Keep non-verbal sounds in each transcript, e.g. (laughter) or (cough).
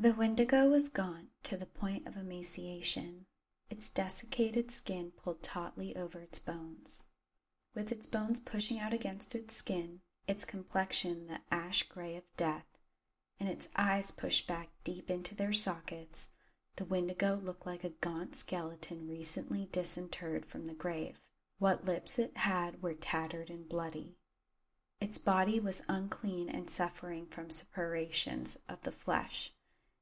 The Wendigo was gaunt to the point of emaciation, its desiccated skin pulled tautly over its bones. With its bones pushing out against its skin, its complexion the ash gray of death, and its eyes pushed back deep into their sockets, the Wendigo looked like a gaunt skeleton recently disinterred from the grave. What lips it had were tattered and bloody. Its body was unclean and suffering from suppurations of the flesh,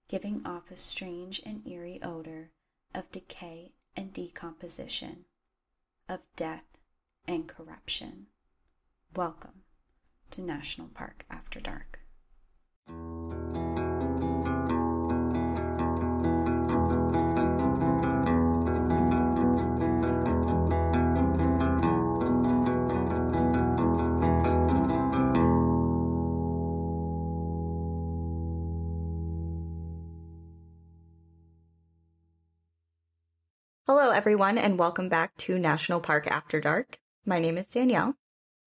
giving off a strange and eerie odor of decay and decomposition, of death and corruption. Welcome to National Park After Dark. Hello, everyone, and welcome back to National Park After Dark. My name is Danielle.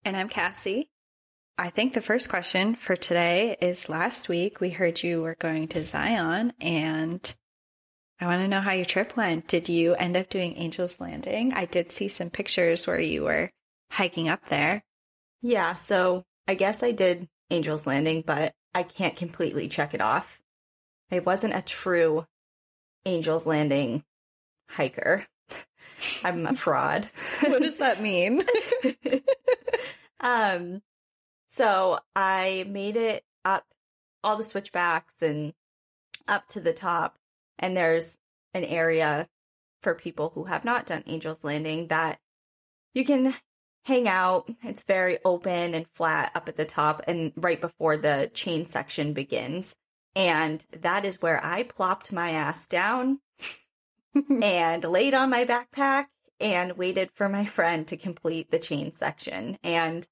And I'm Cassie. I think the first question for today is last week we heard you were going to Zion, and I want to know how your trip went. Did you end up doing Angel's Landing? I did see some pictures where you were hiking up there. Yeah, so I guess I did Angel's Landing, but I can't completely check it off. It wasn't a true Angel's Landing hiker. I'm a fraud. (laughs) what does that mean? (laughs) um, so I made it up all the switchbacks and up to the top. And there's an area for people who have not done Angel's Landing that you can hang out. It's very open and flat up at the top and right before the chain section begins. And that is where I plopped my ass down (laughs) and laid on my backpack and waited for my friend to complete the chain section. And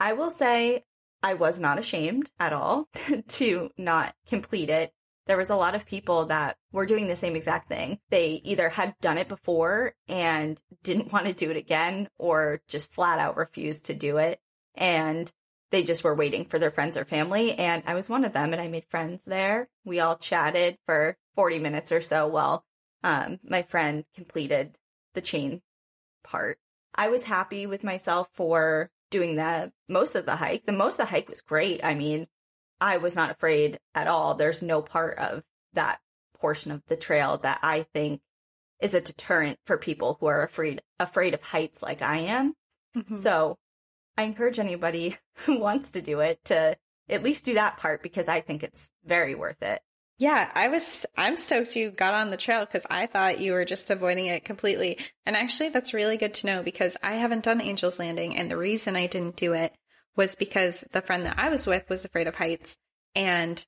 I will say I was not ashamed at all (laughs) to not complete it. There was a lot of people that were doing the same exact thing. They either had done it before and didn't (laughs) want to do it again or just flat out refused to do it. And they just were waiting for their friends or family. And I was one of them and I made friends there. We all chatted for 40 minutes or so while um, my friend completed the chain part. I was happy with myself for doing the most of the hike. The most of the hike was great. I mean, I was not afraid at all. There's no part of that portion of the trail that I think is a deterrent for people who are afraid afraid of heights like I am. Mm-hmm. So, I encourage anybody (laughs) who wants to do it to at least do that part because I think it's very worth it. Yeah, I was, I'm stoked you got on the trail because I thought you were just avoiding it completely. And actually, that's really good to know because I haven't done Angel's Landing. And the reason I didn't do it was because the friend that I was with was afraid of heights and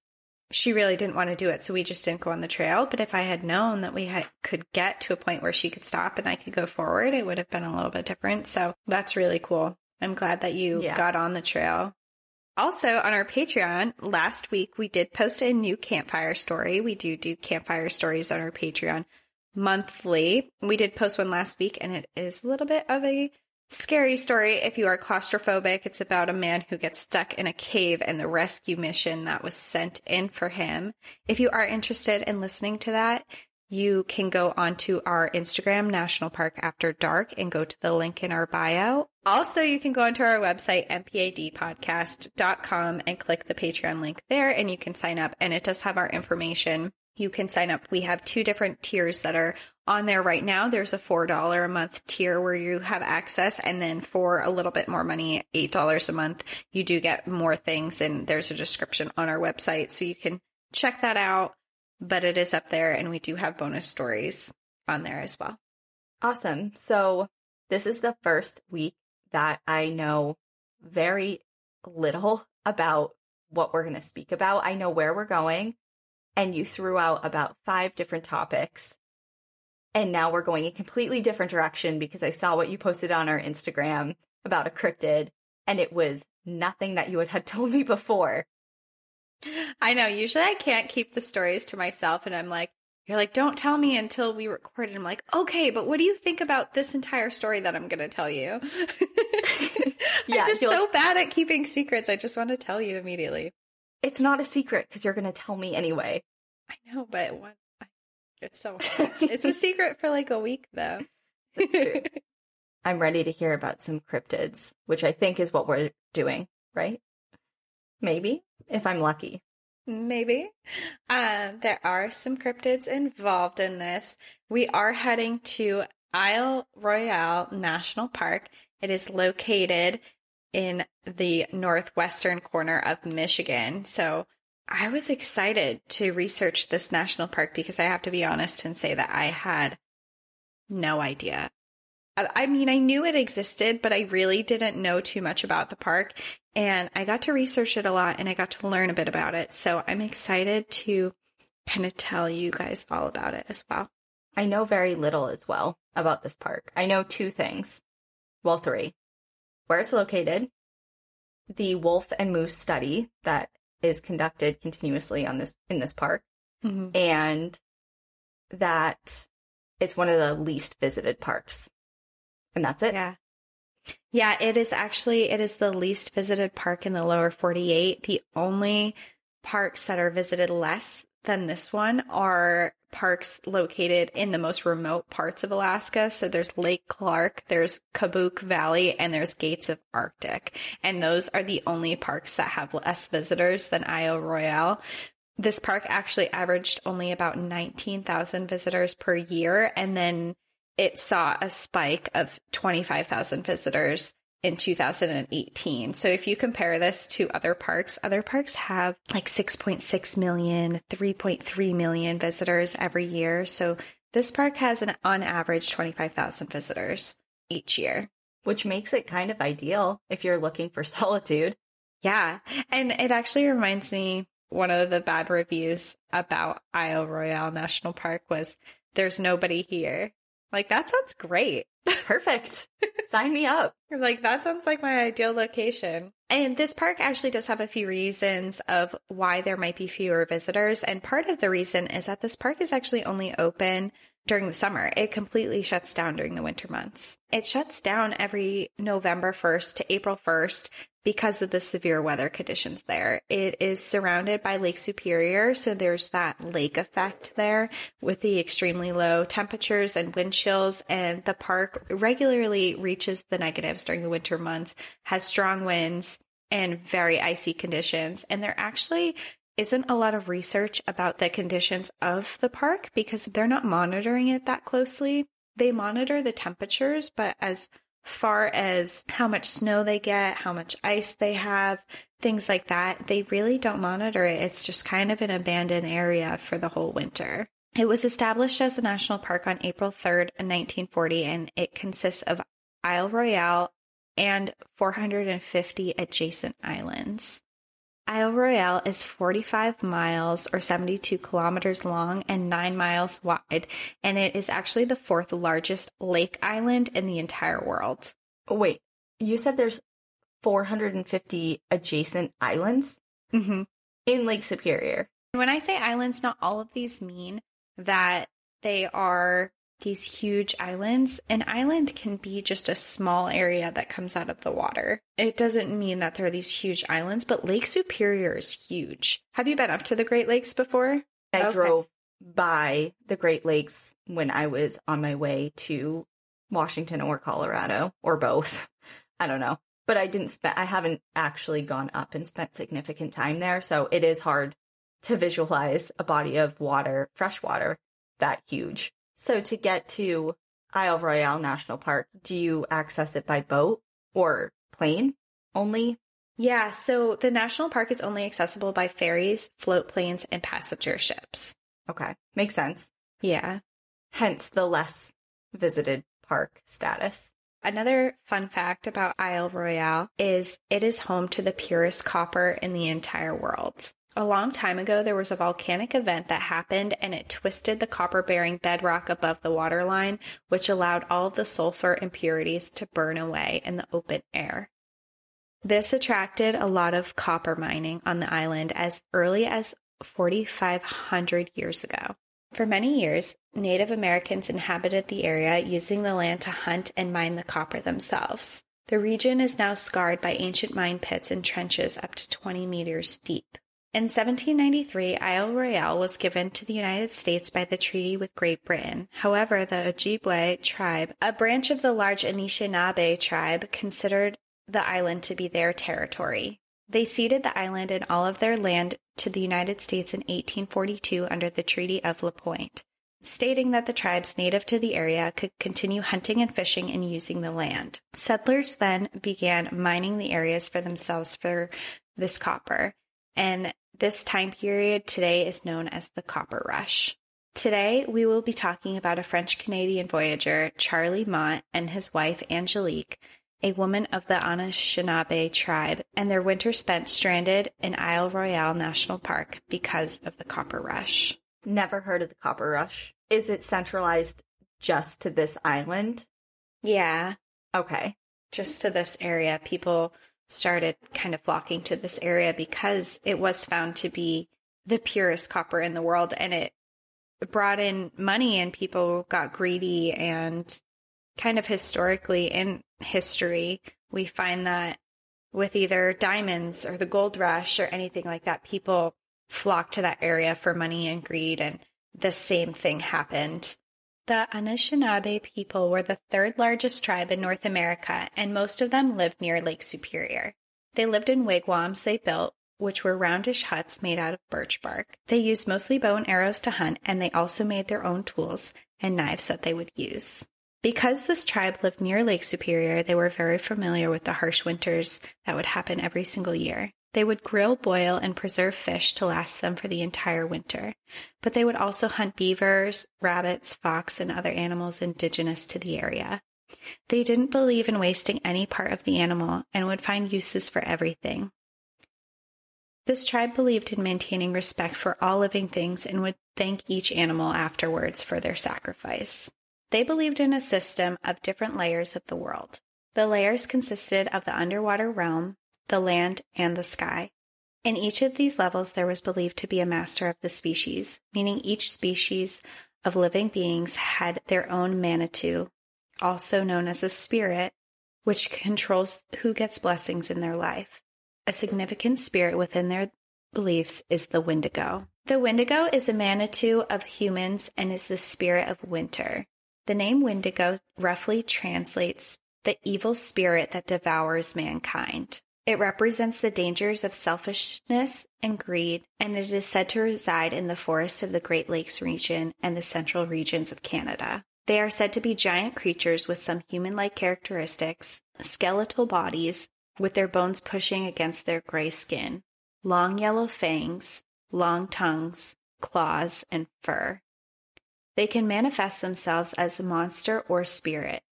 she really didn't want to do it. So we just didn't go on the trail. But if I had known that we had, could get to a point where she could stop and I could go forward, it would have been a little bit different. So that's really cool. I'm glad that you yeah. got on the trail. Also, on our Patreon, last week we did post a new campfire story. We do do campfire stories on our Patreon monthly. We did post one last week, and it is a little bit of a scary story if you are claustrophobic. It's about a man who gets stuck in a cave and the rescue mission that was sent in for him. If you are interested in listening to that, you can go onto our Instagram, National Park After Dark, and go to the link in our bio. Also, you can go onto our website, npadpodcast.com, and click the Patreon link there, and you can sign up. And it does have our information. You can sign up. We have two different tiers that are on there right now. There's a $4 a month tier where you have access. And then for a little bit more money, $8 a month, you do get more things. And there's a description on our website. So you can check that out but it is up there and we do have bonus stories on there as well. Awesome. So this is the first week that I know very little about what we're going to speak about. I know where we're going. and you threw out about five different topics. And now we're going a completely different direction because I saw what you posted on our Instagram about a cryptid and it was nothing that you had, (laughs) had told me before. I know. Usually I can't keep the stories to myself and I'm like, you're like, don't tell me until we record it. I'm like, okay, but what do you think about this entire story that I'm going to tell you? (laughs) yeah, I'm just so bad at keeping secrets. I just want to tell you immediately. It's not a secret because you're going to tell me anyway. I know, but what, it's so (laughs) hard. it's a secret for like a week though. (laughs) I'm ready to hear about some cryptids, which I think is what we're doing, right? Maybe, if I'm lucky. Maybe. Uh, there are some cryptids involved in this. We are heading to Isle Royale National Park. It is located in the northwestern corner of Michigan. So I was excited to research this national park because I have to be honest and say that I had no idea. I mean, I knew it existed, but I really didn't know too much about the park. And I got to research it a lot and I got to learn a bit about it. So I'm excited to kind of tell you guys all about it as well. I know very little as well about this park. I know two things. Well, three. Where it's located, the wolf and moose study that is conducted continuously on this in this park, mm-hmm. and that it's one of the least visited parks. And that's it. Yeah. Yeah, it is actually it is the least visited park in the lower 48. The only parks that are visited less than this one are parks located in the most remote parts of Alaska. So there's Lake Clark, there's Kobuk Valley, and there's Gates of Arctic. And those are the only parks that have less visitors than Isle Royale. This park actually averaged only about 19,000 visitors per year. And then it saw a spike of 25,000 visitors in 2018. So if you compare this to other parks, other parks have like 6.6 million, 3.3 million visitors every year. So this park has an on average 25,000 visitors each year, which makes it kind of ideal if you're looking for (laughs) solitude. Yeah. And it actually reminds me one of the bad reviews about Isle Royale National Park was there's nobody here. Like that sounds great. Perfect. Sign me up. (laughs) Like that sounds like my ideal location. And this park actually does have a few reasons of why there might be fewer visitors. And part of the reason is that this park is actually only open during the summer. It completely shuts down during the winter months. It shuts down every November 1st to April 1st because of the severe weather conditions there. It is surrounded by Lake Superior, so there's that lake effect there with the extremely low temperatures and wind chills, and the park regularly reaches the negatives during the winter months, has strong winds and very icy conditions, and they're actually isn't a lot of research about the conditions of the park because they're not monitoring it that closely. They monitor the temperatures, but as far as how much snow they get, how much ice they have, things like that. They really don't monitor it. It's just kind of an abandoned area for the whole winter. It was established as a national park on April 3rd, 1940, and it consists of Isle Royale and 450 adjacent islands. Isle Royale is 45 miles or 72 kilometers long and 9 miles wide, and it is actually the fourth largest lake island in the entire world. Wait, you said there's 450 adjacent islands mm-hmm. in Lake Superior. When I say islands, not all of these mean that they are these huge islands. An island can be just a small area that comes out of the water. It doesn't mean that there are these huge islands, but Lake Superior is huge. Have you been up to the Great Lakes before? I okay. drove by the Great Lakes when I was on my way to Washington or Colorado or both. (laughs) I don't know. But I didn't spend I haven't actually gone up and spent significant time there, so it is hard to visualize a body of water, fresh water that huge. So to get to Isle Royale National Park, do you access it by boat or plane only? Yeah, so the national park is only accessible by ferries, float planes, and passenger ships. Okay, makes sense. Yeah. Hence the less visited park status. Another fun fact about Isle Royale is it is home to the purest copper in the entire world. A long time ago, there was a volcanic event that happened and it twisted the copper bearing bedrock above the waterline, which allowed all of the sulfur impurities to burn away in the open air. This attracted a lot of copper mining on the island as early as 4,500 years ago. For many years, Native Americans inhabited the area using the land to hunt and mine the copper themselves. The region is now scarred by ancient mine pits and trenches up to 20 meters deep. In 1793, Isle Royale was given to the United States by the treaty with Great Britain. However, the Ojibwe tribe, a branch of the large Anishinaabe tribe, considered the island to be their territory. They ceded the island and all of their land to the United States in 1842 under the Treaty of La Pointe, stating that the tribes native to the area could continue hunting and fishing and using the land. Settlers then began mining the areas for themselves for this copper, and this time period today is known as the Copper Rush. Today, we will be talking about a French Canadian voyager, Charlie Mott, and his wife, Angelique, a woman of the Anishinaabe tribe, and their winter spent stranded in Isle Royale National Park because of the Copper Rush. Never heard of the Copper Rush. Is it centralized just to this island? Yeah, Okay. just to this area. People started kind of flocking to this area because it was found to be the purest copper in the world and it brought in money and people got greedy and kind of historically in history we find that with either diamonds or the gold rush or anything like that people flock to that area for money and greed and the same thing happened the Anishinaabe people were the third largest tribe in North America, and most of them lived near Lake Superior. They lived in wigwams they built, which were roundish huts made out of birch bark. They used mostly bow and arrows to hunt, and they also made their own tools and knives that they would use. Because this tribe lived near Lake Superior, they were very familiar with the harsh winters that would happen every single year. They would grill, boil, and preserve fish to last them for the entire winter. But they would also hunt beavers, rabbits, fox, and other animals indigenous to the area. They didn't believe in wasting any part of the animal and would find uses for everything. This tribe believed in maintaining respect for all living things and would thank each animal afterwards for their sacrifice. They believed in a system of different layers of the world. The layers consisted of the underwater realm, the land, and the sky. In each of these levels, there was believed to be a master of the species, meaning each species of living beings had their own Manitou, also known as a spirit, which controls who gets blessings in their life. A significant spirit within their beliefs is the Wendigo. The Wendigo is a Manitou of humans and is the spirit of winter. The name Wendigo roughly translates the evil spirit that devours mankind. It represents the dangers of selfishness and greed, and it is said to reside in the forests of the Great Lakes region and the central regions of Canada. They are said to be giant creatures with some human like characteristics, skeletal bodies, with their bones pushing against their gray skin, long yellow fangs, long tongues, claws, and fur. They can manifest themselves as a monster or spirit.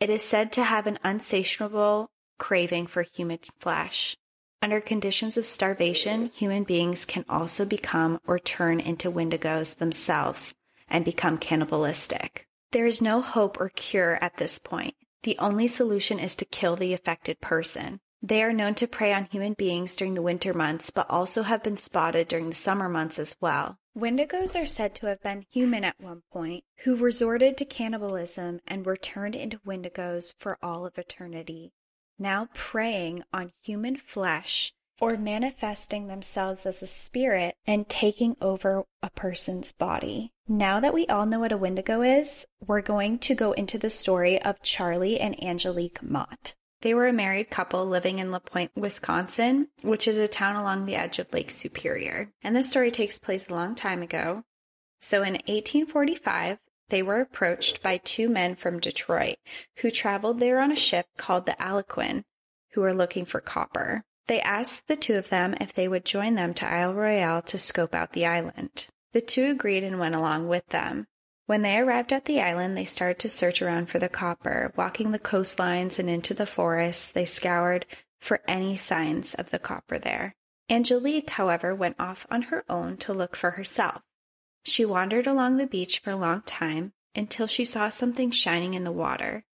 It is said to have an unsatiable craving for human flesh. Under conditions of starvation, human beings can also become or turn into wendigos themselves and become cannibalistic. There is no hope or cure at this point. The only solution is to kill the affected person. They are known to prey on human beings during the winter months, but also have been spotted during the summer months as well. Wendigos are said to have been human at one point, who resorted to cannibalism and were turned into wendigos for all of eternity now preying on human flesh or manifesting themselves as a spirit and taking over a person's body. Now that we all know what a Wendigo is, we're going to go into the story of Charlie and Angelique Mott. They were a married couple living in La Pointe, Wisconsin, which is a town along the edge of Lake Superior. And this story takes place a long time ago. So in 1845, they were approached by two men from Detroit who traveled there on a ship called the Aliquin, who were looking for copper. They asked the two of them if they would join them to Isle Royale to scope out the island. The two agreed and went along with them. When they arrived at the island, they started to search around for the copper. Walking the coastlines and into the forests, they scoured for any signs of the copper there. Angelique, however, went off on her own to look for herself. She wandered along the beach for a long time until she saw something shining in the water.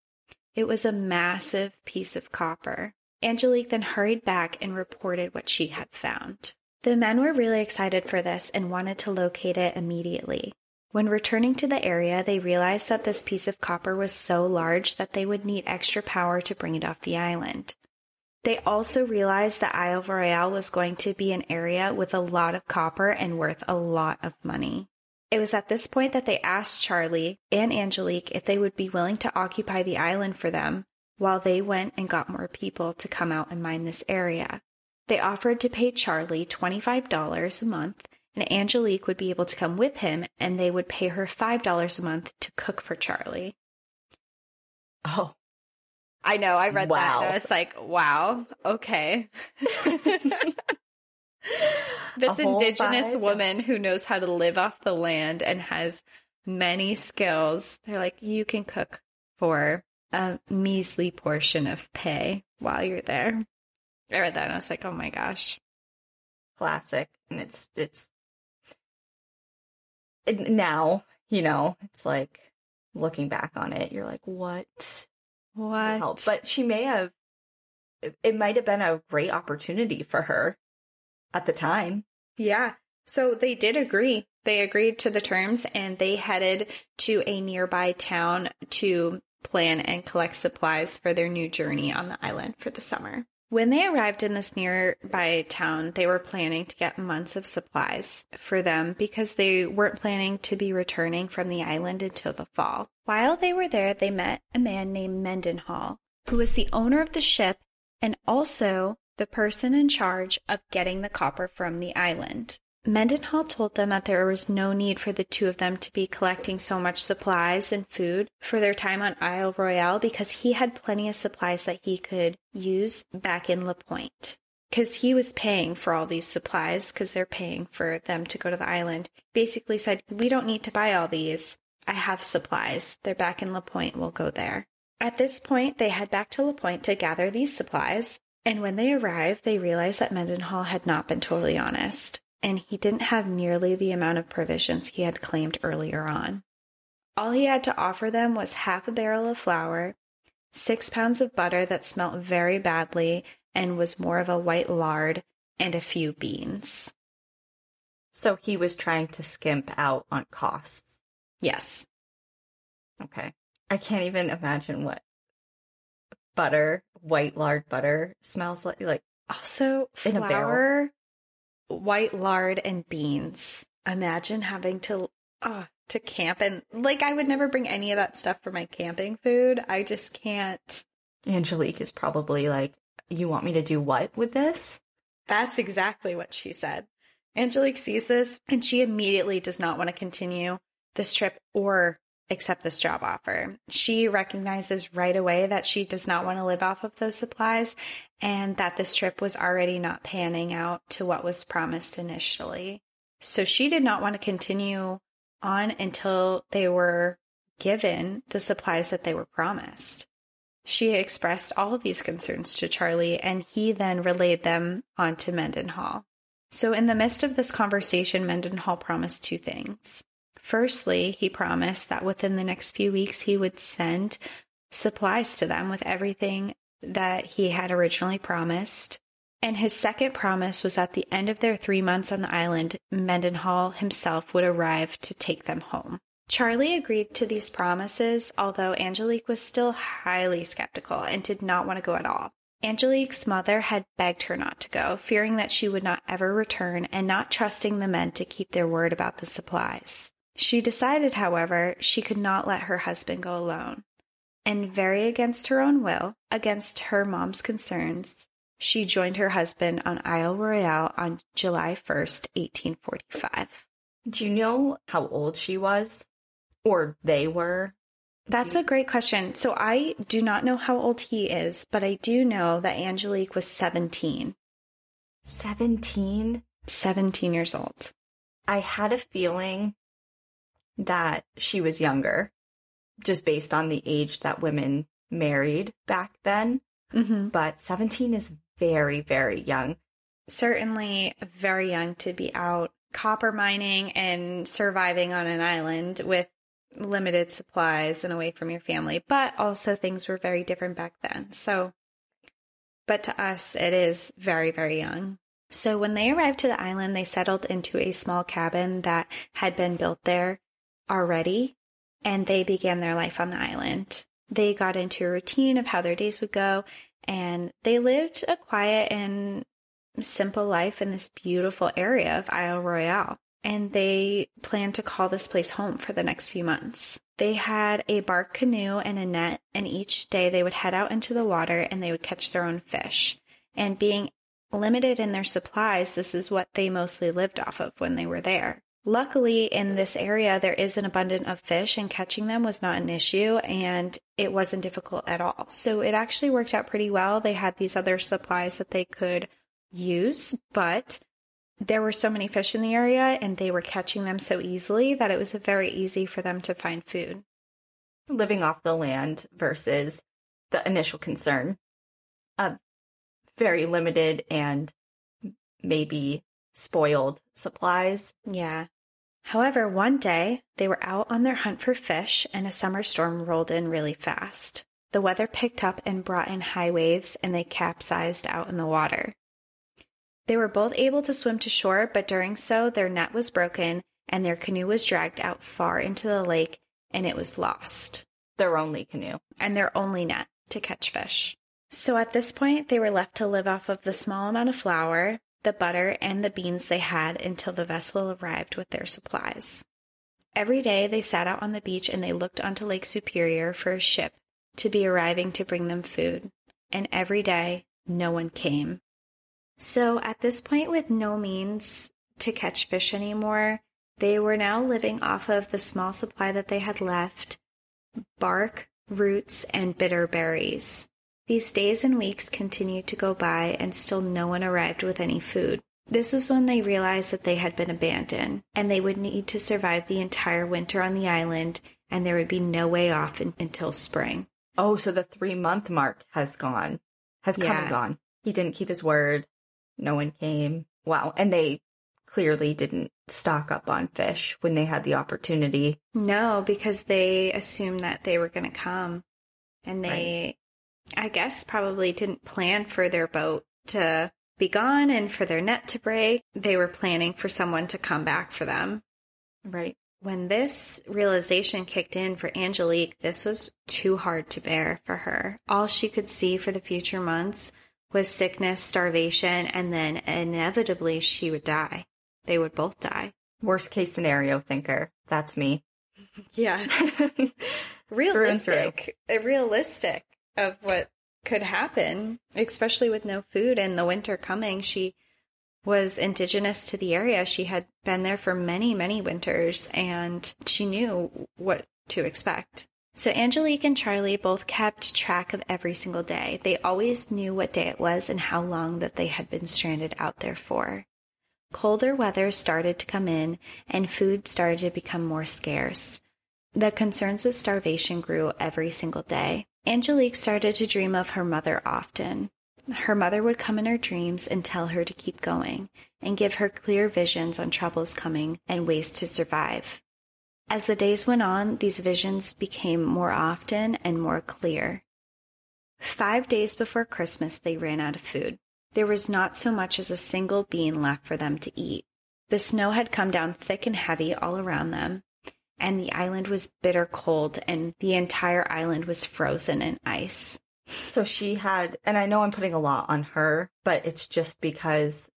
It was a massive piece of copper. Angelique then hurried back and reported what she had found. The men were really excited for this and wanted to locate it immediately. When returning to the area, they realized that this piece of copper was so large that they would need extra power to bring it off the island. They also realized that Isle Royale was going to be an area with a lot of copper and worth a lot of money. It was at this point that they asked Charlie and Angelique if they would be willing to occupy the island for them while they went and got more people to come out and mine this area. They offered to pay Charlie $25 a month, and Angelique would be able to come with him, and they would pay her $5 a month to cook for Charlie. Oh, I know, I read that and I was like, wow, okay. (laughs) (laughs) this indigenous five? woman who knows how to live off the land and has many skills, they're like, you can cook for a measly portion of pay while you're there. I read that and I was like, oh my gosh. classic. And it's, it's, it- now, you know, it's like looking back on it, you're like, what? What? But she may have, it might have been a great opportunity for her at the time. Yeah. So they did agree. They agreed to the terms and they headed to a nearby town to plan and collect supplies for their new journey on the island for the summer. When they arrived in this nearby town, they were planning to get months of supplies for them because they weren't planning to be returning from the island until the fall. While they were there, they met a man named Mendenhall, who was the owner of the ship and also the person in charge of getting the copper from the island. Mendenhall told them that there was no need for the two of them to be collecting so much supplies and food for their time on Isle Royale because he had plenty of supplies that he could use back in La Pointe. Because he was paying for all these supplies because they're paying for them to go to the island. Basically said, We don't need to buy all these. I have supplies. They're back in La Pointe. We'll go there. At this point, they head back to La Pointe to gather these supplies. And when they arrived, they realized that Mendenhall had not been totally honest, and he didn't have nearly the amount of provisions he had claimed earlier on. All he had to offer them was half a barrel of flour, six pounds of butter that smelt very badly and was more of a white lard, and a few beans. So he was trying to skimp out on costs. Yes. Okay. I can't even imagine what butter, white lard butter smells like. Like, Also, In a barrel. flour, white lard, and beans. Imagine having to uh, to camp and like I would never bring any of that stuff for my camping food. I just can't. Angelique is probably like, you want me to do what with this? That's exactly what she said. Angelique sees this and she immediately does not want to continue this trip or accept this job offer. She recognizes right away that she does not want to live off of those supplies and that this trip was already not panning out to what was promised initially. So she did not want to continue on until they were given the supplies that they were promised. She expressed all of these concerns to Charlie, and he then relayed them on to Mendenhall. So, in the midst of this conversation, Mendenhall promised two things. Firstly, he promised that within the next few weeks, he would send supplies to them with everything that he had originally promised. And his second promise was at the end of their three months on the island, Mendenhall himself would arrive to take them home. Charlie agreed to these promises, although Angelique was still highly skeptical and did not want to go at all. Angelique's mother had begged her not to go, fearing that she would not ever return and not trusting the men to keep their word about the supplies. She decided, however, she could not let her husband go alone. And very against her own will, against her mom's concerns, she joined her husband on Isle Royale on July 1st, 1845. Do you know how old she was? Or they were? That's a great question. So I do not know how old he is, but I do know that Angelique was 17. 17? 17 years old. I had a feeling that she was younger, just based on the age that women married back then. Mm-hmm. But 17 is very, very young. certainly very young to be out copper mining and surviving on an island with limited supplies and away from your family, but also things were very different back then. So, but to us, it is very, very young. So when they arrived to the island, they settled into a small cabin that had been built there already, and they began their life on the island. They got into a routine of how their days would go, and they lived a quiet and simple life in this beautiful area of Isle Royale. And they planned to call this place home for the next few months. They had a bark canoe and a net, and each day they would head out into the water and they would catch their own fish. And being limited in their supplies, this is what they mostly lived off of when they were there. Luckily, in this area, there is an abundance of fish, and catching them was not an issue, and it wasn't difficult at all. So it actually worked out pretty well. They had these other supplies that they could use, but there were so many fish in the area, and they were catching them so easily that it was very easy for them to find food. Living off the land versus the initial concern of very limited and maybe spoiled supplies. Yeah. However, one day they were out on their hunt for fish and a summer storm rolled in really fast. The weather picked up and brought in high waves and they capsized out in the water. They were both able to swim to shore, but during so their net was broken and their canoe was dragged out far into the lake and it was lost. Their only canoe. And their only net to catch fish. So at this point, they were left to live off of the small amount of flour, the butter, and the beans they had until the vessel arrived with their supplies. Every day they sat out on the beach and they looked onto Lake Superior for a ship to be arriving to bring them food. And every day, no one came. So at this point, with no means to catch fish anymore, they were now living off of the small supply that they had left bark, roots, and bitter berries. These days and weeks continued to go by, and still no one arrived with any food. This was when they realized that they had been abandoned, and they would need to survive the entire winter on the island, and there would be no way off in- until spring. Oh, so the three month mark has gone, has come Yeah. and gone. He didn't keep his word. No one came. Wow. And they clearly didn't stock up on fish when they had the opportunity. No, because they assumed that they were going to come, and they, I guess, probably didn't plan for their boat to be gone and for their net to break. They were planning for someone to come back for them. Right. When this realization kicked in for Angelique, this was too hard to bear for her. All she could see for the future months was sickness, starvation, and then inevitably she would die. They would both die. Worst case scenario thinker. That's me. (laughs) Yeah. (laughs) realistic. Realistic of what could happen, especially with no food and the winter coming. She was indigenous to the area. She had been there for many, many winters and she knew what to expect. So Angelique and Charlie both kept track of every single day. They always knew what day it was and how long that they had been stranded out there for. Colder weather started to come in and food started to become more scarce. The concerns of starvation grew every single day. Angelique started to dream of her mother often. Her mother would come in her dreams and tell her to keep going and give her clear visions on troubles coming and ways to survive. As the days went on, these visions became more often and more clear. Five days before Christmas, they ran out of food. There was not so much as a single bean left for them to eat. The snow had come down thick and heavy all around them, and the island was bitter cold, and the entire island was frozen in ice. So she had, and I know I'm putting a lot on her, but it's just because,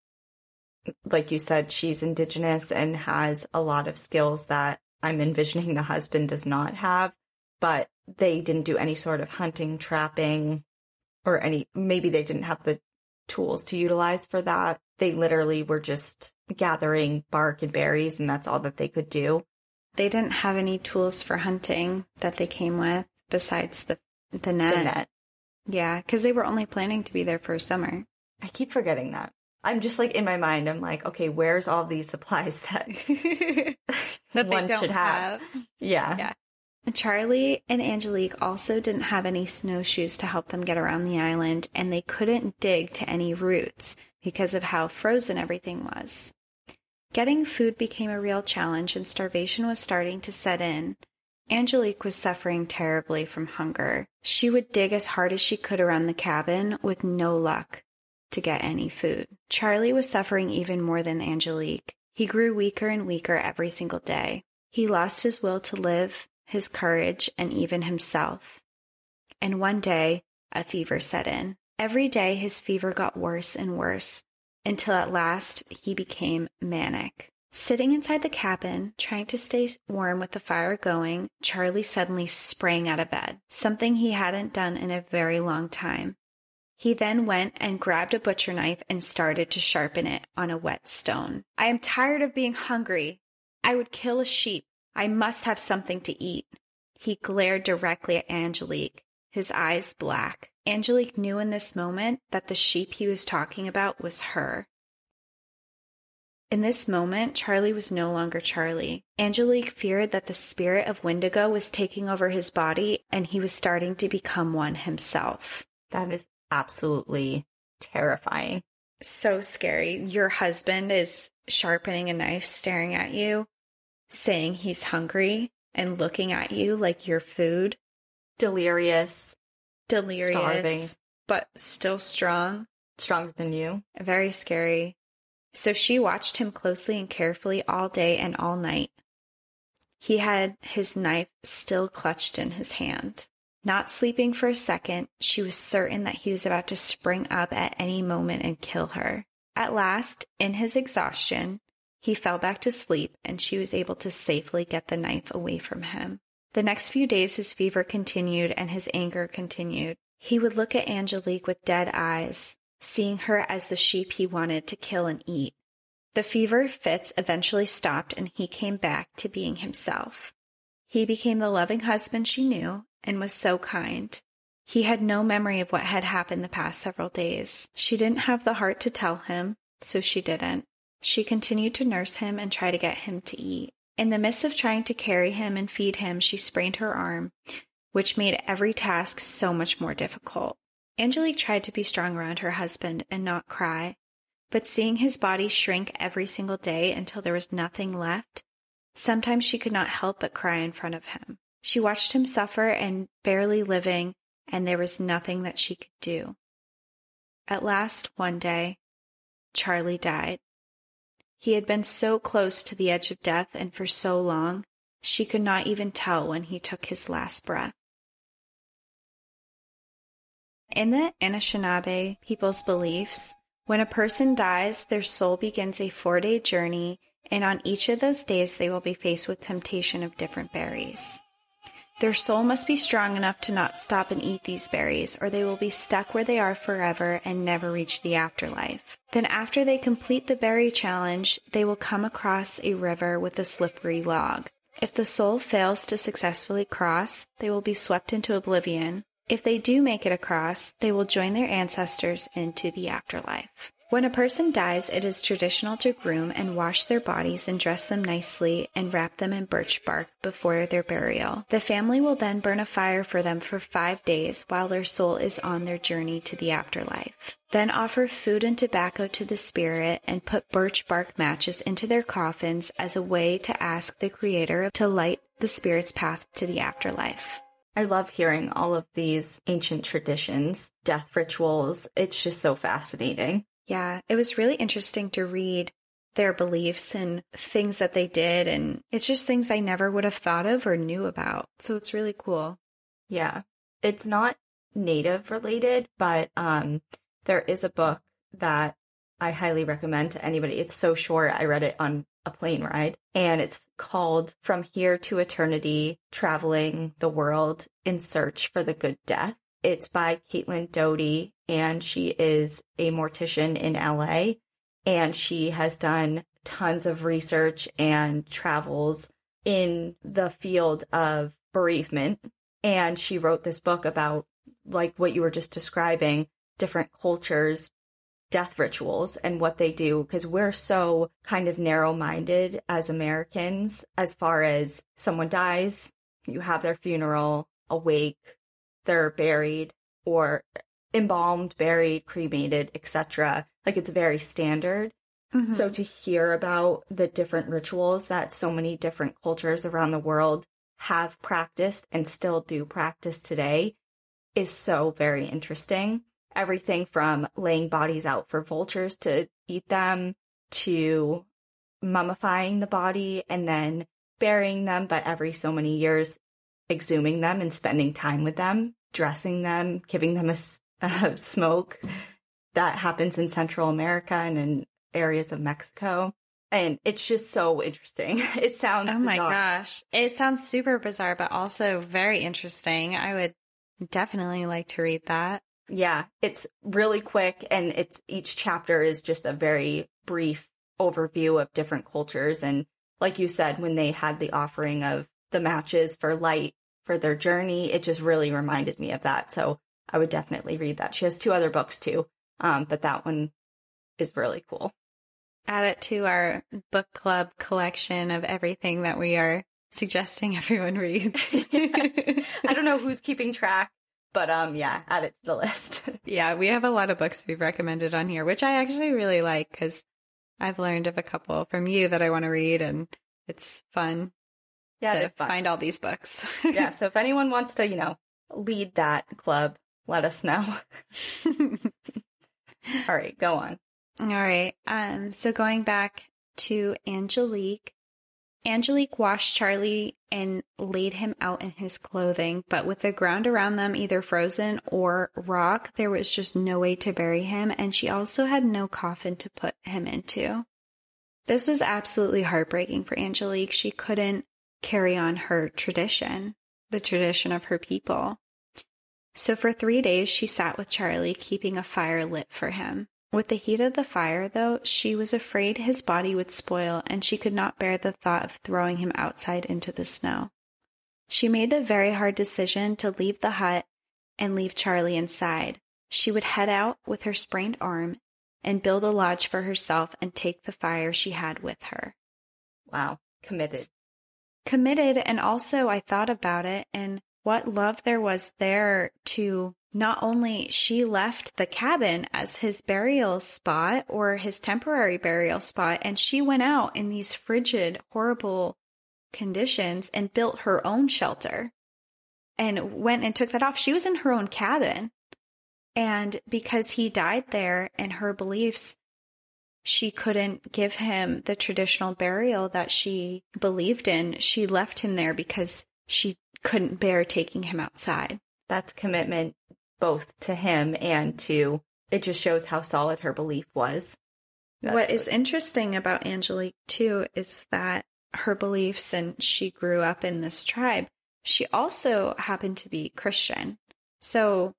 like you said, she's indigenous and has a lot of skills that I'm envisioning the husband does not have. But they didn't do any sort of hunting, trapping, or any, maybe they didn't have the tools to utilize for that. They literally were just gathering bark and berries, and that's all that they could do. They didn't have any tools for hunting that they came with besides the the net. The net. Yeah, because they were only planning to be there for summer. I keep forgetting that. I'm just like in my mind, I'm like, okay, where's all these supplies (laughs) that (laughs) that one they don't should have? Yeah. Yeah. Charlie and Angelique also didn't have any snowshoes to help them get around the island, and they couldn't dig to any roots because of how frozen everything was. Getting food became a real challenge and starvation was starting to set in. Angelique was suffering terribly from hunger. She would dig as hard as she could around the cabin with no luck to get any food. Charlie was suffering even more than Angelique. He grew weaker and weaker every single day. He lost his will to live, his courage, and even himself. And one day, a fever set in. Every day, his fever got worse and worse until at last he became manic. Sitting inside the cabin, trying to stay warm with the fire going, Charlie suddenly sprang out of bed, something he hadn't done in a very long time. He then went and grabbed a butcher knife and started to sharpen it on a wet stone. I am tired of being hungry. I would kill a sheep. I must have something to eat. He glared directly at Angelique, his eyes black. Angelique knew in this moment that the sheep he was talking about was her. In this moment, Charlie was no longer Charlie. Angelique feared that the spirit of Wendigo was taking over his body and he was starting to become one himself. That is absolutely terrifying. So scary. Your husband is sharpening a knife, staring at you, saying he's hungry and looking at you like you're food. Delirious, delirious, Starving. but still strong. stronger than you. Very scary. So she watched him closely and carefully all day and all night. He had his knife still clutched in his hand. Not sleeping for a second, she was certain that he was about to spring up at any moment and kill her. At last, in his exhaustion, he fell back to sleep and she was able to safely get the knife away from him. The next few days, his fever continued and his anger continued. He would look at Angelique with dead eyes, seeing her as the sheep he wanted to kill and eat. The fever fits eventually stopped and he came back to being himself. He became the loving husband she knew and was so kind. He had no memory of what had happened the past several days. She didn't have the heart to tell him, so she didn't. She continued to nurse him and try to get him to eat. In the midst of trying to carry him and feed him, she sprained her arm, which made every task so much more difficult. Angelique tried to be strong around her husband and not cry, but seeing his body shrink every single day until there was nothing left, sometimes she could not help but cry in front of him. She watched him suffer and barely living, and there was nothing that she could do. At last, one day, Charlie died. He had been so close to the edge of death and for so long, she could not even tell when he took his last breath. In the Anishinaabe people's beliefs, when a person dies, their soul begins a four day journey, and on each of those days, they will be faced with temptation of different berries. Their soul must be strong enough to not stop and eat these berries, or they will be stuck where they are forever and never reach the afterlife. Then, after they complete the berry challenge, they will come across a river with a slippery log. If the soul fails to successfully cross, they will be swept into oblivion. If they do make it across, they will join their ancestors into the afterlife. When a person dies, it is traditional to groom and wash their bodies and dress them nicely and wrap them in birch bark before their burial. The family will then burn a fire for them for five days while their soul is on their journey to the afterlife. Then offer food and tobacco to the spirit and put birch bark matches into their coffins as a way to ask the Creator to light the spirit's path to the afterlife. I love hearing all of these ancient traditions, death rituals. It's just so fascinating. Yeah, it was really interesting to read their beliefs and things that they did. And it's just things I never would have thought of or knew about. So it's really cool. Yeah. It's not native related, but um there is a book that I highly recommend to anybody. It's so short. I read it on a plane ride and it's called From Here to Eternity Traveling the World in Search for the Good Death. It's by Caitlin Doughty and she is a mortician in LA and she has done tons of research and travels in the field of bereavement. And she wrote this book about like what you were just describing, different cultures, death rituals and what they do because we're so kind of narrow minded as Americans as far as someone dies, you have their funeral, a wake, they're buried, or embalmed, buried, cremated, etc. Like it's very standard. Mhm. So to hear about the different rituals that so many different cultures around the world have practiced and still do practice today is so very interesting. Everything from laying bodies out for vultures to eat them to mummifying the body and then burying them, but every so many years, exhuming them and spending time with them, dressing them, giving them a, a smoke. That happens in Central America and in areas of Mexico. And it's just so interesting. (laughs) It sounds Oh my bizarre. gosh. It sounds super bizarre, but also very interesting. I would definitely like to read that. Yeah, it's really quick and it's each chapter is just a very brief overview of different cultures and like you said when they had the offering of the matches for light for their journey, it just really reminded me of that. So I would definitely read that. She has two other books too. Um, but that one is really cool. Add it to our book club collection of everything that we are suggesting (laughs) everyone reads. (laughs) Yes. (laughs) I don't know who's keeping track, but um yeah, add it to the list. Yeah, we have a lot of books we've recommended on here, which I actually really like because I've learned of a couple from you that I want to read, and it's fun yeah, to fun. find all these books. yeah, so if anyone wants to, you know, lead that club, let us know. (laughs) All right, go on. all right. Um. So going back to Angelique, Angelique washed Charlie and laid him out in his clothing, but with the ground around them either frozen or rock, there was just no way to bury him, and she also had no coffin to put him into. This was absolutely heartbreaking for Angelique. She couldn't carry on her tradition, the tradition of her people. So for three days, she sat with Charlie, keeping a fire lit for him. With the heat of the fire, though, she was afraid his body would spoil, and she could not bear the thought of throwing him outside into the snow. She made the very hard decision to leave the hut and leave Charlie inside. She would head out with her sprained arm and build a lodge for herself and take the fire she had with her. Wow, committed. Committed, and also I thought about it and what love there was there to not only she left the cabin as his burial spot or his temporary burial spot, and she went out in these frigid, horrible conditions and built her own shelter and went and took that off. She was in her own cabin. And because he died there and her beliefs, she couldn't give him the traditional burial that she believed in. She left him there because she couldn't bear taking him outside. That's commitment both to him and to it just shows how solid her belief was. That's what is interesting about Angelique too is that her beliefs and she grew up in this tribe. She also happened to be Christian. So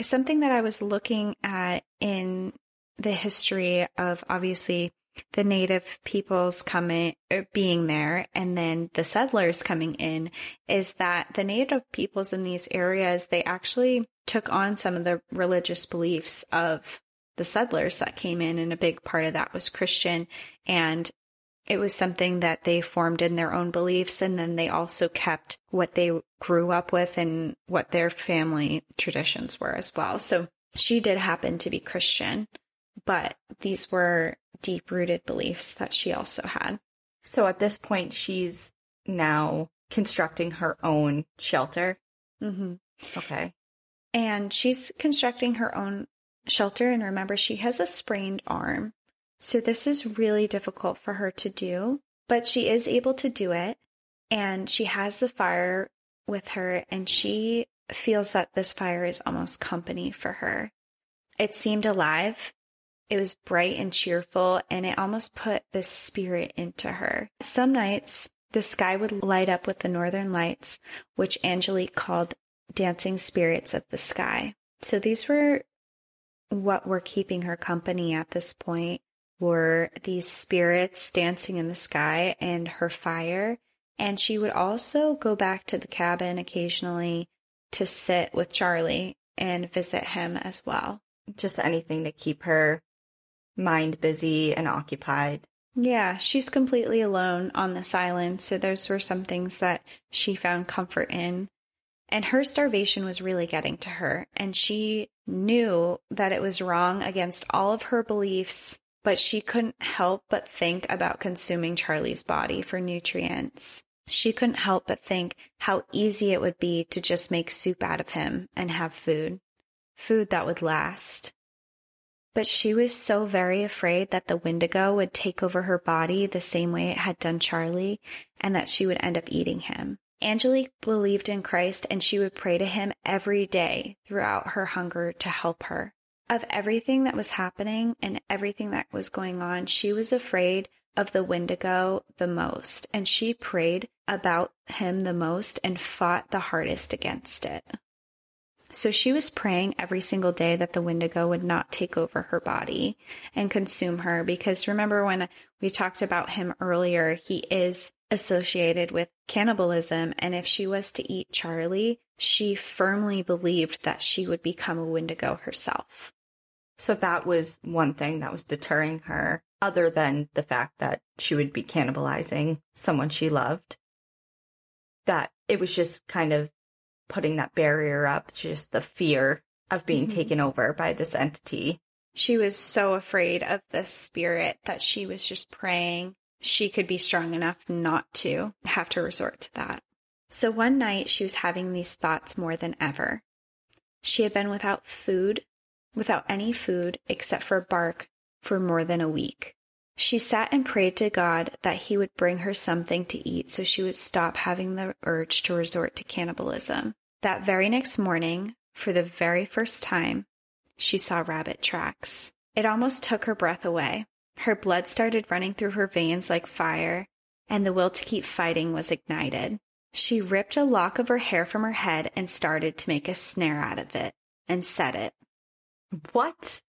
something that I was looking at in the history of obviously the native peoples coming er, being there and then the settlers coming in is that the native peoples in these areas they actually took on some of the religious beliefs of the settlers that came in and a big part of that was Christian and it was something that they formed in their own beliefs and then they also kept what they grew up with and what their family traditions were as well. So she did happen to be Christian, but these were deep rooted beliefs that she also had. So at this point, she's now constructing her own shelter. Mm-hmm. Okay. And she's constructing her own shelter. And remember, she has a sprained arm. So this is really difficult for her to do, but she is able to do it. And she has the fire with her, and she feels that this fire is almost company for her. It seemed alive. It was bright and cheerful, and it almost put the spirit into her. Some nights, the sky would light up with the northern lights, which Angelique called dancing spirits of the sky. So these were what were keeping her company at this point were these spirits dancing in the sky and her fire. And she would also go back to the cabin occasionally to sit with Charlie and visit him as well. Just anything to keep her mind busy and occupied. Yeah, she's completely alone on this island. So those were some things that she found comfort in. And her starvation was really getting to her. And she knew that it was wrong against all of her beliefs, but she couldn't help but think about consuming Charlie's body for nutrients. She couldn't help but think how easy it would be to just make soup out of him and have food. Food that would last. But she was so very afraid that the Wendigo would take over her body the same way it had done Charlie and that she would end up eating him. Angelique believed in Christ and she would pray to him every day throughout her hunger to help her. Of everything that was happening and everything that was going on, she was afraid of the Wendigo the most, and she prayed about him the most and fought the hardest against it. So she was praying every single day that the Wendigo would not take over her body and consume her. Because remember when we talked about him earlier, he is associated with cannibalism. And if she was to eat Charlie, she firmly believed that she would become a Wendigo herself. So that was one thing that was deterring her, other than the fact that she would be cannibalizing someone she loved. That it was just kind of putting that barrier up, just the fear of being mm-hmm. taken over by this entity. She was so afraid of this spirit that she was just praying she could be strong enough not to have to resort to that. So one night she was having these thoughts more than ever. She had been without food, without any food except for bark for more than a week. She sat and prayed to God that He would bring her something to eat so she would stop having the urge to resort to cannibalism. That very next morning, for the very first time, she saw rabbit tracks. It almost took her breath away. Her blood started running through her veins like fire, and the will to keep fighting was ignited. She ripped a lock of her hair from her head and started to make a snare out of it and set it. What?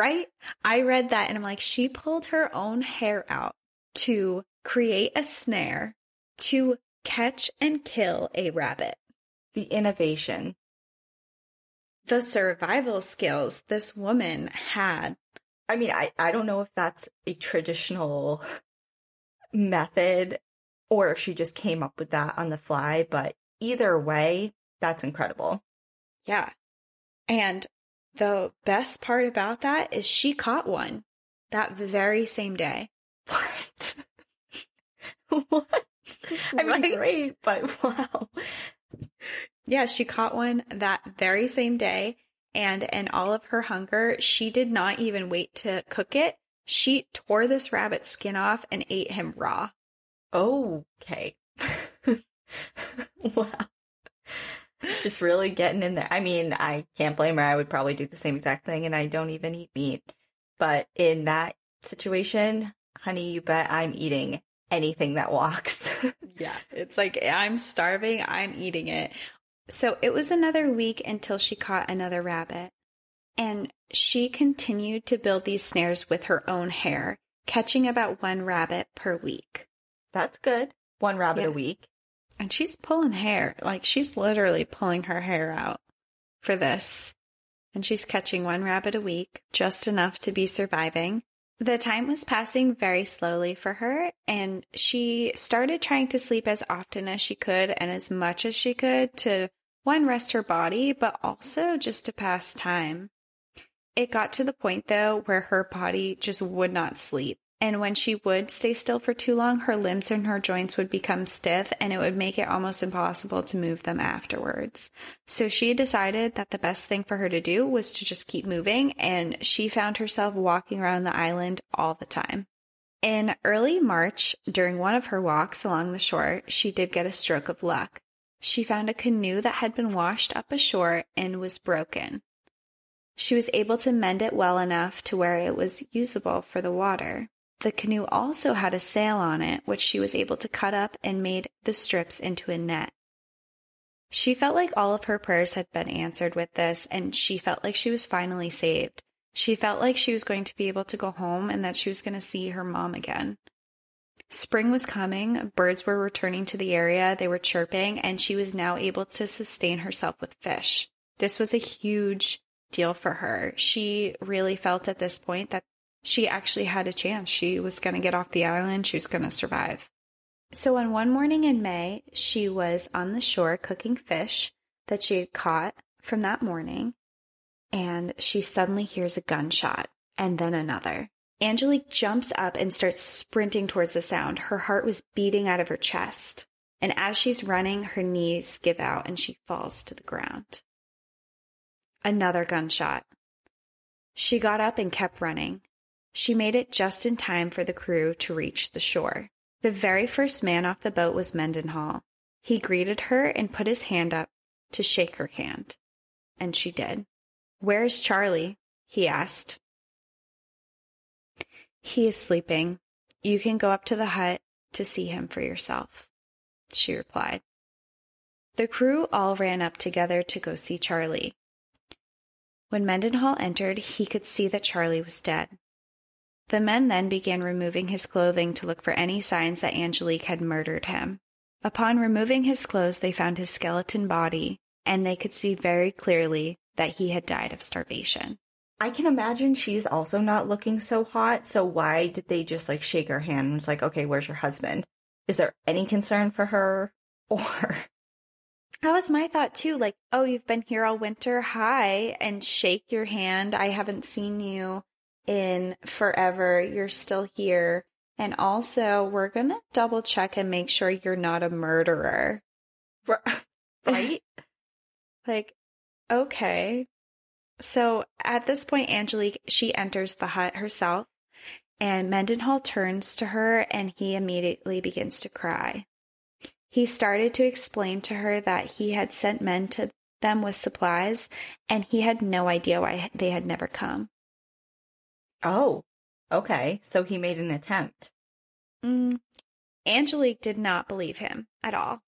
Right? I read that and I'm like, she pulled her own hair out to create a snare to catch and kill a rabbit. The innovation. The survival skills this woman had. I mean, I, I don't know if that's a traditional method or if she just came up with that on the fly, but either way, that's incredible. Yeah. And the best part about that is she caught one that very same day. (laughs) What? (laughs) what? I mean, right? great, but (laughs) wow. Yeah, she caught one that very same day. And in all of her hunger, she did not even wait to cook it. She tore this rabbit skin off and ate him raw. Okay. wow just really getting in there. I mean, I can't blame her. I would probably do the same exact thing, and I don't even eat meat. But in that situation, honey, you bet I'm eating anything that walks. (laughs) yeah, it's like I'm starving, I'm eating it. So it was another week until she caught another rabbit. And she continued to build these snares with her own hair, catching about one rabbit per week. That's good. One rabbit yeah. a week. And she's pulling hair. Like she's literally pulling her hair out for this. And she's catching one rabbit a week, just enough to be surviving. The time was passing very slowly for her, and she started trying to sleep as often as she could and as much as she could to one, rest her body, but also just to pass time. It got to the point though where her body just would not sleep. And when she would stay still for too long, her limbs and her joints would become stiff and it would make it almost impossible to move them afterwards. So she decided that the best thing for her to do was to just keep moving and she found herself walking around the island all the time. In early March, during one of her walks along the shore, she did get a stroke of luck. She found a canoe that had been washed up ashore and was broken. She was able to mend it well enough to where it was usable for the water. The canoe also had a sail on it, which she was able to cut up and made the strips into a net. She felt like all of her prayers had been answered with this, and she felt like she was finally saved. She felt like she was going to be able to go home and that she was going to see her mom again. Spring was coming, birds were returning to the area, they were chirping, and she was now able to sustain herself with fish. This was a huge deal for her. She really felt at this point that she actually had a chance. She was going to get off the island. She was going to survive. So, on one morning in May, she was on the shore cooking fish that she had caught from that morning, and she suddenly hears a gunshot and then another. Angelique jumps up and starts sprinting towards the sound. Her heart was beating out of her chest. And as she's running, her knees give out and she falls to the ground. Another gunshot. She got up and kept running. She made it just in time for the crew to reach the shore. The very first man off the boat was Mendenhall. He greeted her and put his hand up to shake her hand. And she did. Where's Charlie? he asked. He is sleeping. You can go up to the hut to see him for yourself, she replied. The crew all ran up together to go see Charlie. When Mendenhall entered, he could see that Charlie was dead. The men then began removing his clothing to look for any signs that Angelique had murdered him. Upon removing his clothes, they found his skeleton body, and they could see very clearly that he had died of starvation. I can imagine she's also not looking so hot. So why did they just like shake her hand and was like, okay, where's your husband? Is there any concern for her? (laughs) Or that was my thought too. Like, oh, you've been here all winter. Hi, and shake your hand. I haven't seen you in forever. You're still here. And also, we're going to double check and make sure you're not a murderer. (laughs) Right? like, okay. So at this point, Angelique, she enters the hut herself, and Mendenhall turns to her and he immediately begins to cry. He started to explain to her that he had sent men to them with supplies and he had no idea why they had never come. Oh, okay. So he made an attempt. Mm. Angelique did not believe him at all.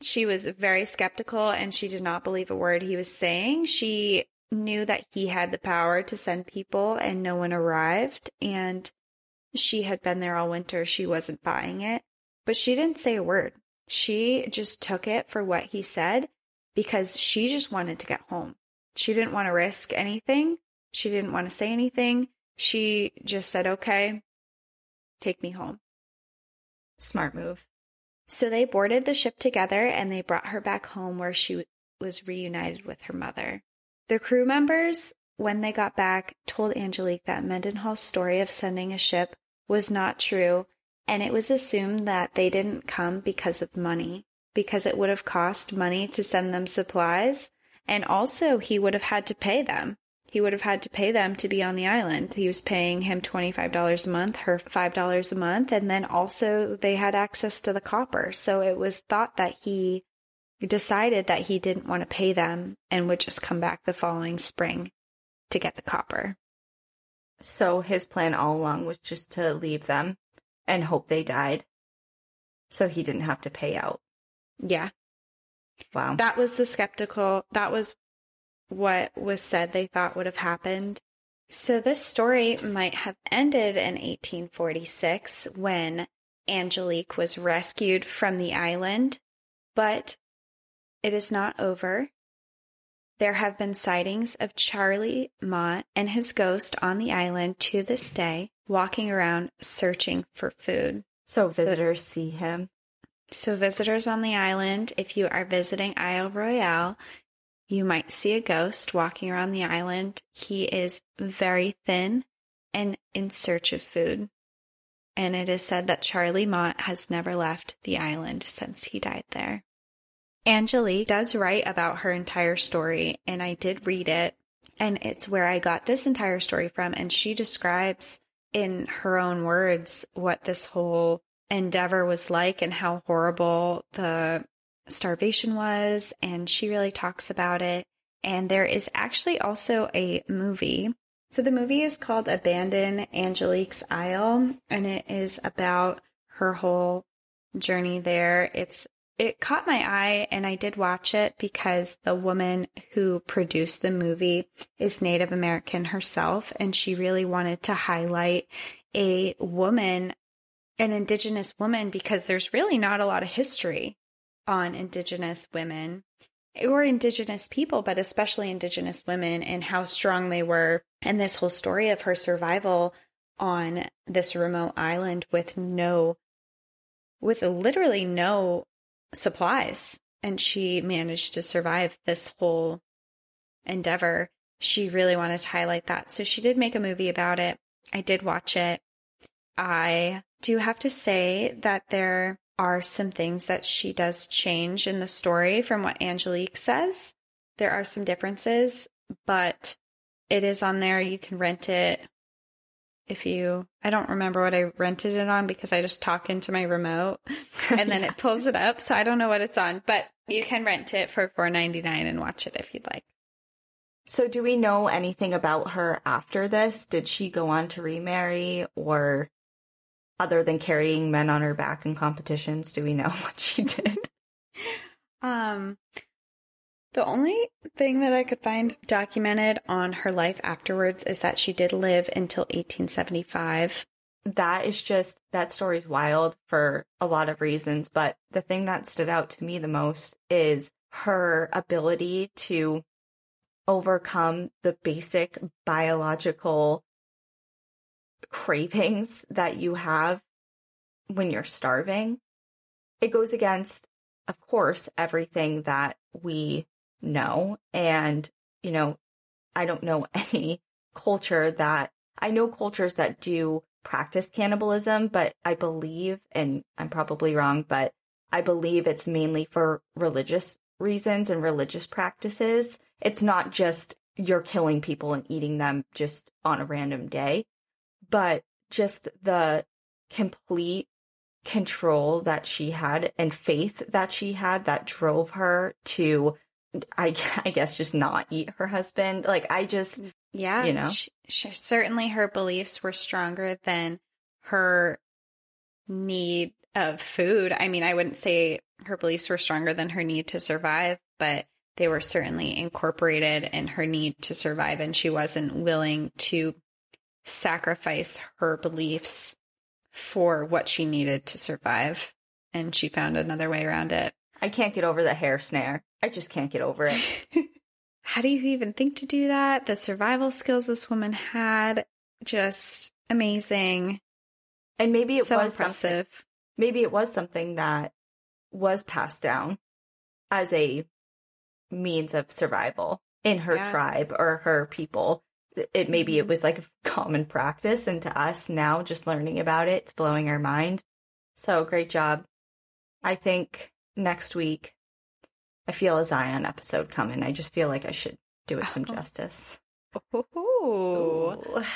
She was very skeptical and she did not believe a word he was saying. She knew that he had the power to send people and no one arrived and she had been there all winter. She wasn't buying it, but she didn't say a word. She just took it for what he said because she just wanted to get home. She didn't want to risk anything. She didn't want to say anything. She just said, okay, take me home. Smart move. So they boarded the ship together and they brought her back home where she was reunited with her mother. The crew members, when they got back, told Angelique that Mendenhall's story of sending a ship was not true, and it was assumed that they didn't come because of money, because it would have cost money to send them supplies, and also he would have had to pay them. He would have had to pay them to be on the island. He was paying him $25 a month, her $5 a month, and then also they had access to the copper. So it was thought that he decided that he didn't want to pay them and would just come back the following spring to get the copper. So his plan all along was just to leave them and hope they died so he didn't have to pay out. Yeah. Wow. That was the skeptical, that was what was said they thought would have happened. So this story might have ended in 1846 when Angelique was rescued from the island, but it is not over. There have been sightings of Charlie Mott and his ghost on the island to this day, walking around searching for food. So visitors see him. So, visitors on the island, if you are visiting Isle Royale, you might see a ghost walking around the island. He is very thin and in search of food. And it is said that Charlie Mott has never left the island since he died there. Angelique does write about her entire story, and I did read it, and it's where I got this entire story from. And she describes in her own words what this whole endeavor was like and how horrible the starvation was. And she really talks about it. And there is actually also a movie. So the movie is called Abandon Angelique's Isle, and it is about her whole journey there. It's it caught my eye and I did watch it because the woman who produced the movie is Native American herself and she really wanted to highlight a woman, an indigenous woman, because there's really not a lot of history on indigenous women or indigenous people, but especially indigenous women and how strong they were. And this whole story of her survival on this remote island with no with literally no supplies. And she managed to survive this whole endeavor. She really wanted to highlight that. So she did make a movie about it. I did watch it. I do have to say that there are some things that she does change in the story from what Angelique says. There are some differences, but it is on there. You can rent it if you I don't remember what I rented it on because I just talk into my remote (laughs) and then yeah. it pulls it up. So I don't know what it's on, but you can rent it for four ninety nine and watch it if you'd like. So do we know anything about her after this? Did she go on to remarry or other than carrying men on her back in competitions, do we know (laughs) what she did? Um the only thing that I could find documented on her life afterwards is that she did live until 1875. That is just, that story's wild for a lot of reasons. But the thing that stood out to me the most is her ability to overcome the basic biological cravings that you have when you're starving. It goes against, of course, everything that we know. And, you know, I don't know (laughs) any culture that I know cultures that do practice cannibalism, but I believe, and I'm probably wrong, but I believe it's mainly for religious reasons and religious practices. It's not just you're killing people and eating them just on a random day, but just the complete control that she had and faith that she had that drove her to I, (laughs) I guess just not eat her husband. Like I just, mm, yeah, you know, she, she, certainly her beliefs were stronger than her need of food. I mean, I wouldn't say her beliefs were stronger than her need to survive, but they were certainly incorporated in her need to survive. And she wasn't willing to sacrifice her beliefs for what she needed to survive. And she found another way around it. I can't get over the hair snare. I just can't get over it. (laughs) How do you even think to do that? The survival skills this woman had, just amazing. And maybe it so was impressive. Maybe it was something that was passed down as a means of survival in her yeah. tribe or her people. It maybe it mm-hmm. was like a (laughs) common practice, and to us now, just learning about it, it's blowing our mind. So great job. I think next week I feel a Zion episode coming. I just feel like I should do it some oh. (laughs) justice.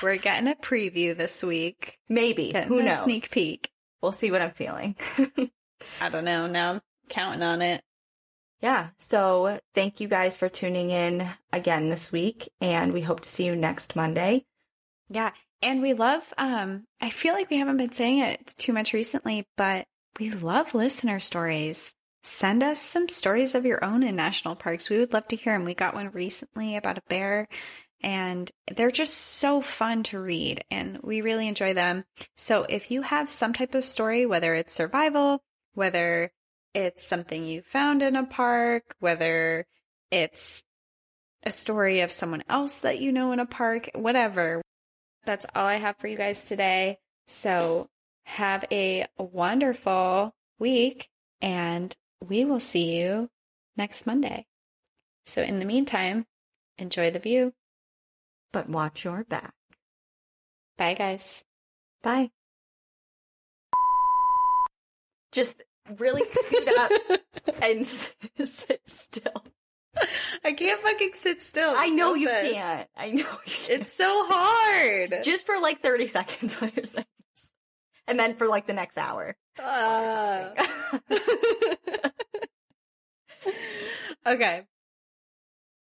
We're getting a preview this week. Maybe. Getting Who knows? Sneak peek. We'll see what I'm feeling. (laughs) I don't know. Now I'm counting on it. Yeah. So thank you guys for tuning in again this week. And we hope to see you next Monday. Yeah. And we love, um, I feel like we haven't been saying it too much recently, but we love listener stories send us some stories of your own in national parks. We would love to hear them. We got one recently about a bear and they're just so fun to read and we really enjoy them. So if you have some type of story, whether it's survival, whether it's something you found in a park, whether it's a story of someone else that you know in a park, whatever. That's all I have for you guys today. So have a wonderful week and we will see you next Monday. So, in the meantime, enjoy the view. But watch your back. Bye, guys. Bye. Just really scoot up (laughs) and (laughs) sit still. I can't fucking sit still. I know you this. can't. I know you can't. It's so hard. Just for like 30 seconds while you're saying this. And then for like the next hour. Uh. (laughs) okay.